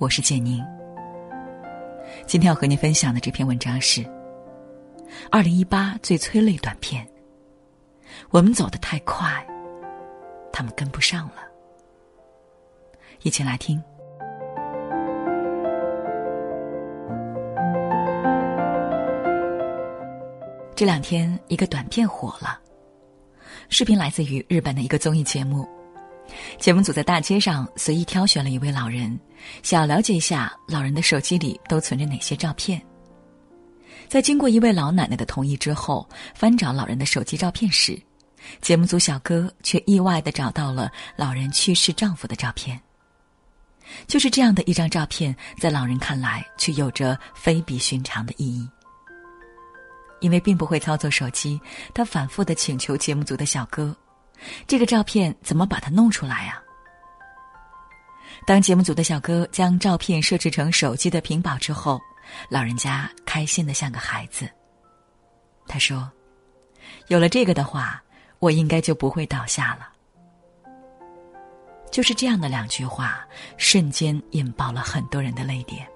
我是建宁。今天要和您分享的这篇文章是《二零一八最催泪短片》。我们走得太快，他们跟不上了。一起来听。这两天，一个短片火了。视频来自于日本的一个综艺节目。节目组在大街上随意挑选了一位老人，想要了解一下老人的手机里都存着哪些照片。在经过一位老奶奶的同意之后，翻找老人的手机照片时，节目组小哥却意外的找到了老人去世丈夫的照片。就是这样的一张照片，在老人看来却有着非比寻常的意义。因为并不会操作手机，他反复的请求节目组的小哥。这个照片怎么把它弄出来啊？当节目组的小哥将照片设置成手机的屏保之后，老人家开心的像个孩子。他说：“有了这个的话，我应该就不会倒下了。”就是这样的两句话，瞬间引爆了很多人的泪点。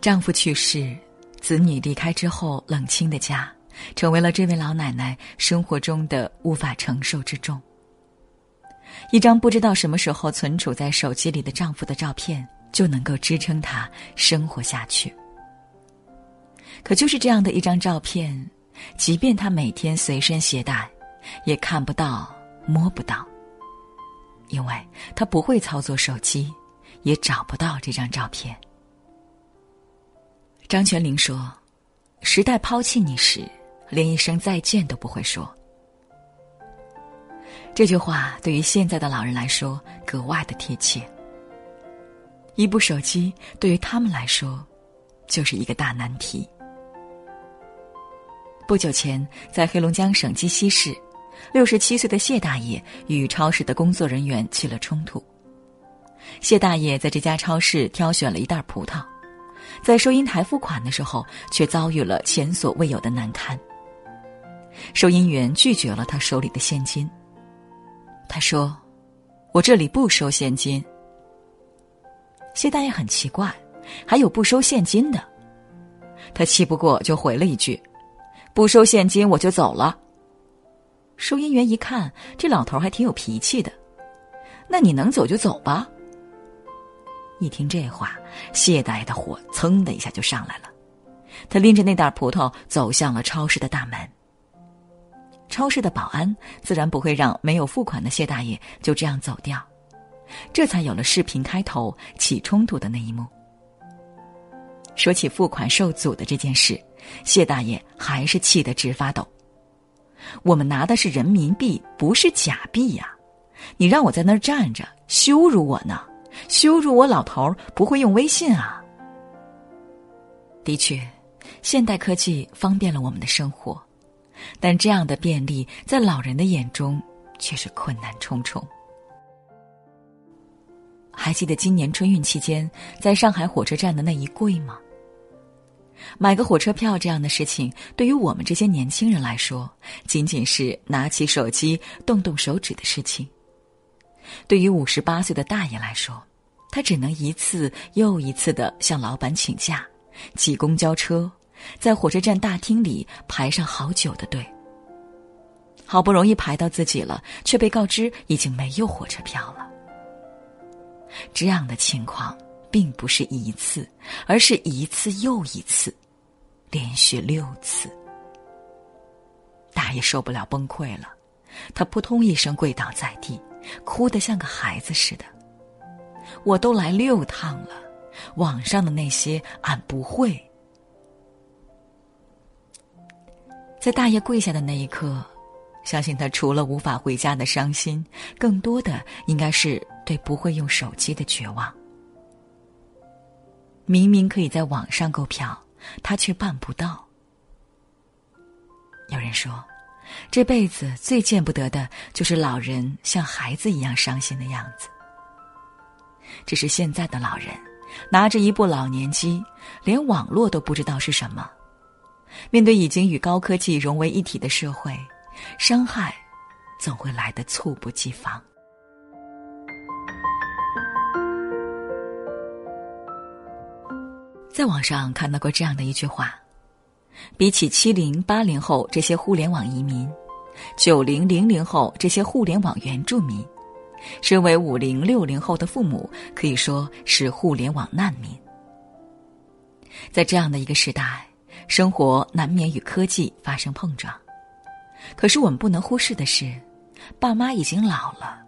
丈夫去世，子女离开之后，冷清的家。成为了这位老奶奶生活中的无法承受之重。一张不知道什么时候存储在手机里的丈夫的照片，就能够支撑她生活下去。可就是这样的一张照片，即便她每天随身携带，也看不到、摸不到，因为她不会操作手机，也找不到这张照片。张泉灵说：“时代抛弃你时。”连一声再见都不会说。这句话对于现在的老人来说格外的贴切。一部手机对于他们来说，就是一个大难题。不久前，在黑龙江省鸡西市，六十七岁的谢大爷与超市的工作人员起了冲突。谢大爷在这家超市挑选了一袋葡萄，在收银台付款的时候，却遭遇了前所未有的难堪。收银员拒绝了他手里的现金。他说：“我这里不收现金。”谢大爷很奇怪，还有不收现金的。他气不过，就回了一句：“不收现金，我就走了。”收银员一看，这老头还挺有脾气的，那你能走就走吧。一听这话，谢大爷的火噌的一下就上来了。他拎着那袋葡萄走向了超市的大门。超市的保安自然不会让没有付款的谢大爷就这样走掉，这才有了视频开头起冲突的那一幕。说起付款受阻的这件事，谢大爷还是气得直发抖。我们拿的是人民币，不是假币呀！你让我在那儿站着，羞辱我呢？羞辱我老头不会用微信啊？的确，现代科技方便了我们的生活。但这样的便利，在老人的眼中却是困难重重。还记得今年春运期间，在上海火车站的那一跪吗？买个火车票这样的事情，对于我们这些年轻人来说，仅仅是拿起手机动动手指的事情。对于五十八岁的大爷来说，他只能一次又一次的向老板请假，挤公交车。在火车站大厅里排上好久的队，好不容易排到自己了，却被告知已经没有火车票了。这样的情况并不是一次，而是一次又一次，连续六次。大爷受不了，崩溃了，他扑通一声跪倒在地，哭得像个孩子似的。我都来六趟了，网上的那些俺不会。在大爷跪下的那一刻，相信他除了无法回家的伤心，更多的应该是对不会用手机的绝望。明明可以在网上购票，他却办不到。有人说，这辈子最见不得的就是老人像孩子一样伤心的样子。只是现在的老人，拿着一部老年机，连网络都不知道是什么。面对已经与高科技融为一体的社会，伤害总会来得猝不及防。在网上看到过这样的一句话：比起七零八零后这些互联网移民，九零零零后这些互联网原住民，身为五零六零后的父母可以说是互联网难民。在这样的一个时代，生活难免与科技发生碰撞。可是我们不能忽视的是，爸妈已经老了，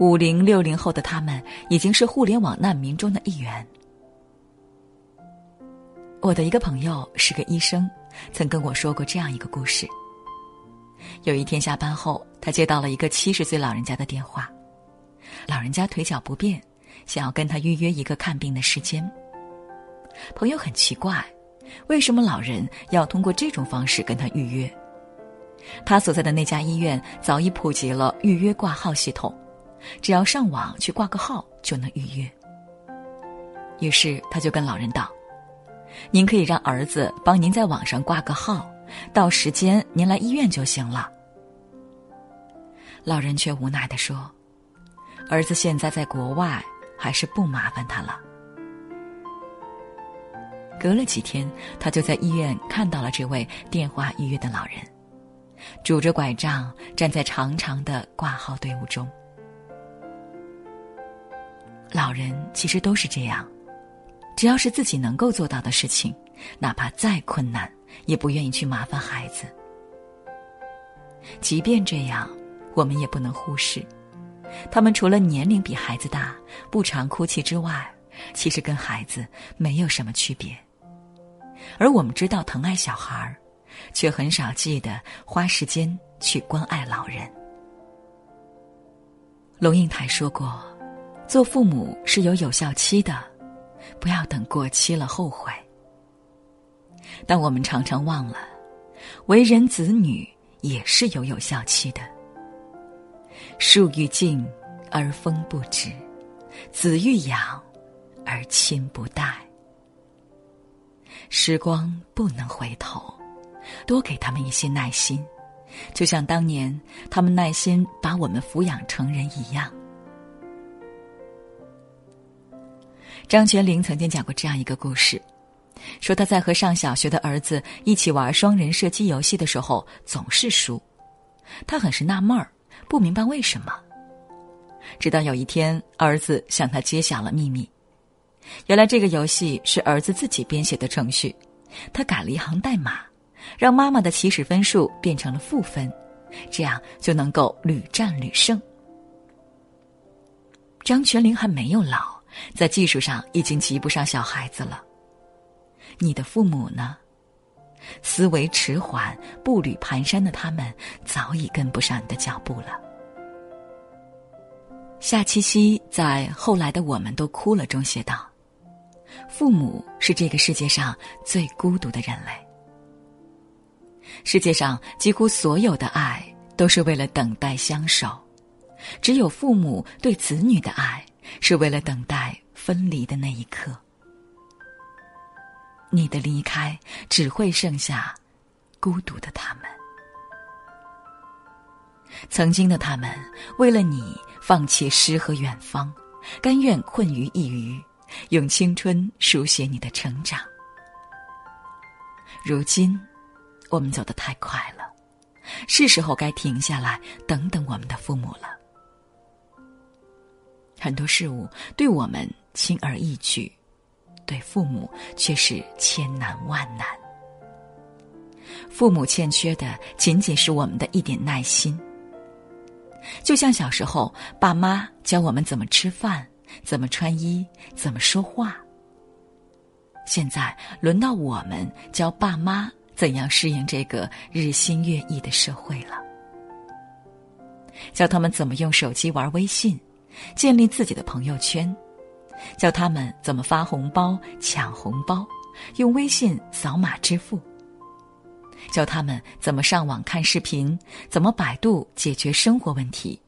五零六零后的他们已经是互联网难民中的一员。我的一个朋友是个医生，曾跟我说过这样一个故事。有一天下班后，他接到了一个七十岁老人家的电话，老人家腿脚不便，想要跟他预约一个看病的时间。朋友很奇怪，为什么老人要通过这种方式跟他预约？他所在的那家医院早已普及了预约挂号系统，只要上网去挂个号就能预约。于是他就跟老人道：“您可以让儿子帮您在网上挂个号，到时间您来医院就行了。”老人却无奈地说：“儿子现在在国外，还是不麻烦他了。”隔了几天，他就在医院看到了这位电话预约的老人，拄着拐杖站在长长的挂号队伍中。老人其实都是这样，只要是自己能够做到的事情，哪怕再困难，也不愿意去麻烦孩子。即便这样，我们也不能忽视，他们除了年龄比孩子大、不常哭泣之外，其实跟孩子没有什么区别。而我们知道疼爱小孩，却很少记得花时间去关爱老人。龙应台说过：“做父母是有有效期的，不要等过期了后悔。”但我们常常忘了，为人子女也是有有效期的。树欲静而风不止，子欲养而亲不待。时光不能回头，多给他们一些耐心，就像当年他们耐心把我们抚养成人一样。张泉灵曾经讲过这样一个故事，说他在和上小学的儿子一起玩双人射击游戏的时候总是输，他很是纳闷儿，不明白为什么。直到有一天，儿子向他揭晓了秘密。原来这个游戏是儿子自己编写的程序，他改了一行代码，让妈妈的起始分数变成了负分，这样就能够屡战屡胜。张泉灵还没有老，在技术上已经及不上小孩子了。你的父母呢？思维迟缓、步履蹒跚的他们，早已跟不上你的脚步了。夏七夕在《后来的我们都哭了》中写道。父母是这个世界上最孤独的人类。世界上几乎所有的爱都是为了等待相守，只有父母对子女的爱是为了等待分离的那一刻。你的离开只会剩下孤独的他们。曾经的他们为了你放弃诗和远方，甘愿困于一隅。用青春书写你的成长。如今，我们走得太快了，是时候该停下来，等等我们的父母了。很多事物对我们轻而易举，对父母却是千难万难。父母欠缺的仅仅是我们的一点耐心。就像小时候，爸妈教我们怎么吃饭。怎么穿衣，怎么说话。现在轮到我们教爸妈怎样适应这个日新月异的社会了。教他们怎么用手机玩微信，建立自己的朋友圈；教他们怎么发红包、抢红包，用微信扫码支付；教他们怎么上网看视频，怎么百度解决生活问题，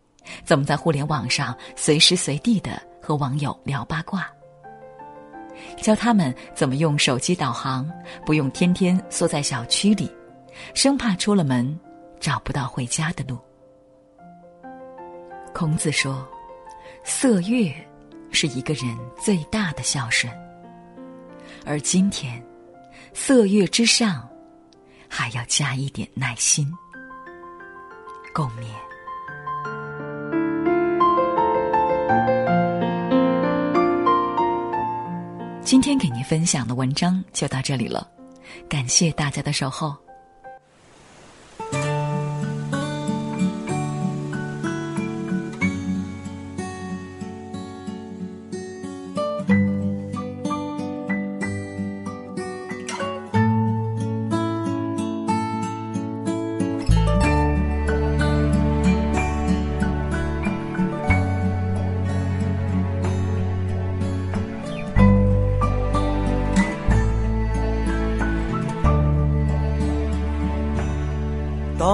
怎么在互联网上随时随地的。和网友聊八卦，教他们怎么用手机导航，不用天天缩在小区里，生怕出了门找不到回家的路。孔子说：“色月是一个人最大的孝顺。”而今天，色月之上，还要加一点耐心。共勉。今天给您分享的文章就到这里了，感谢大家的守候。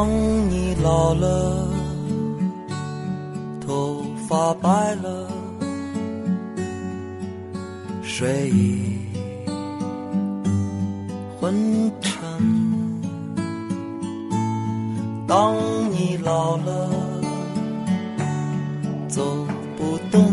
当你老了，头发白了，睡意昏沉。当你老了，走不动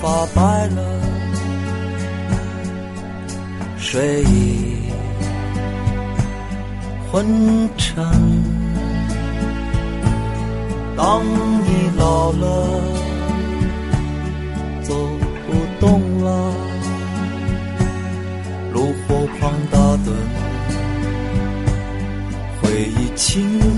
发白了，睡意昏沉。当你老了，走不动了，炉火旁打盹，回忆青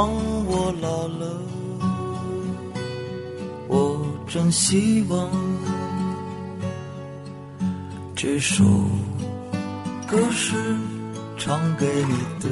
当我老了，我真希望这首歌是唱给你的。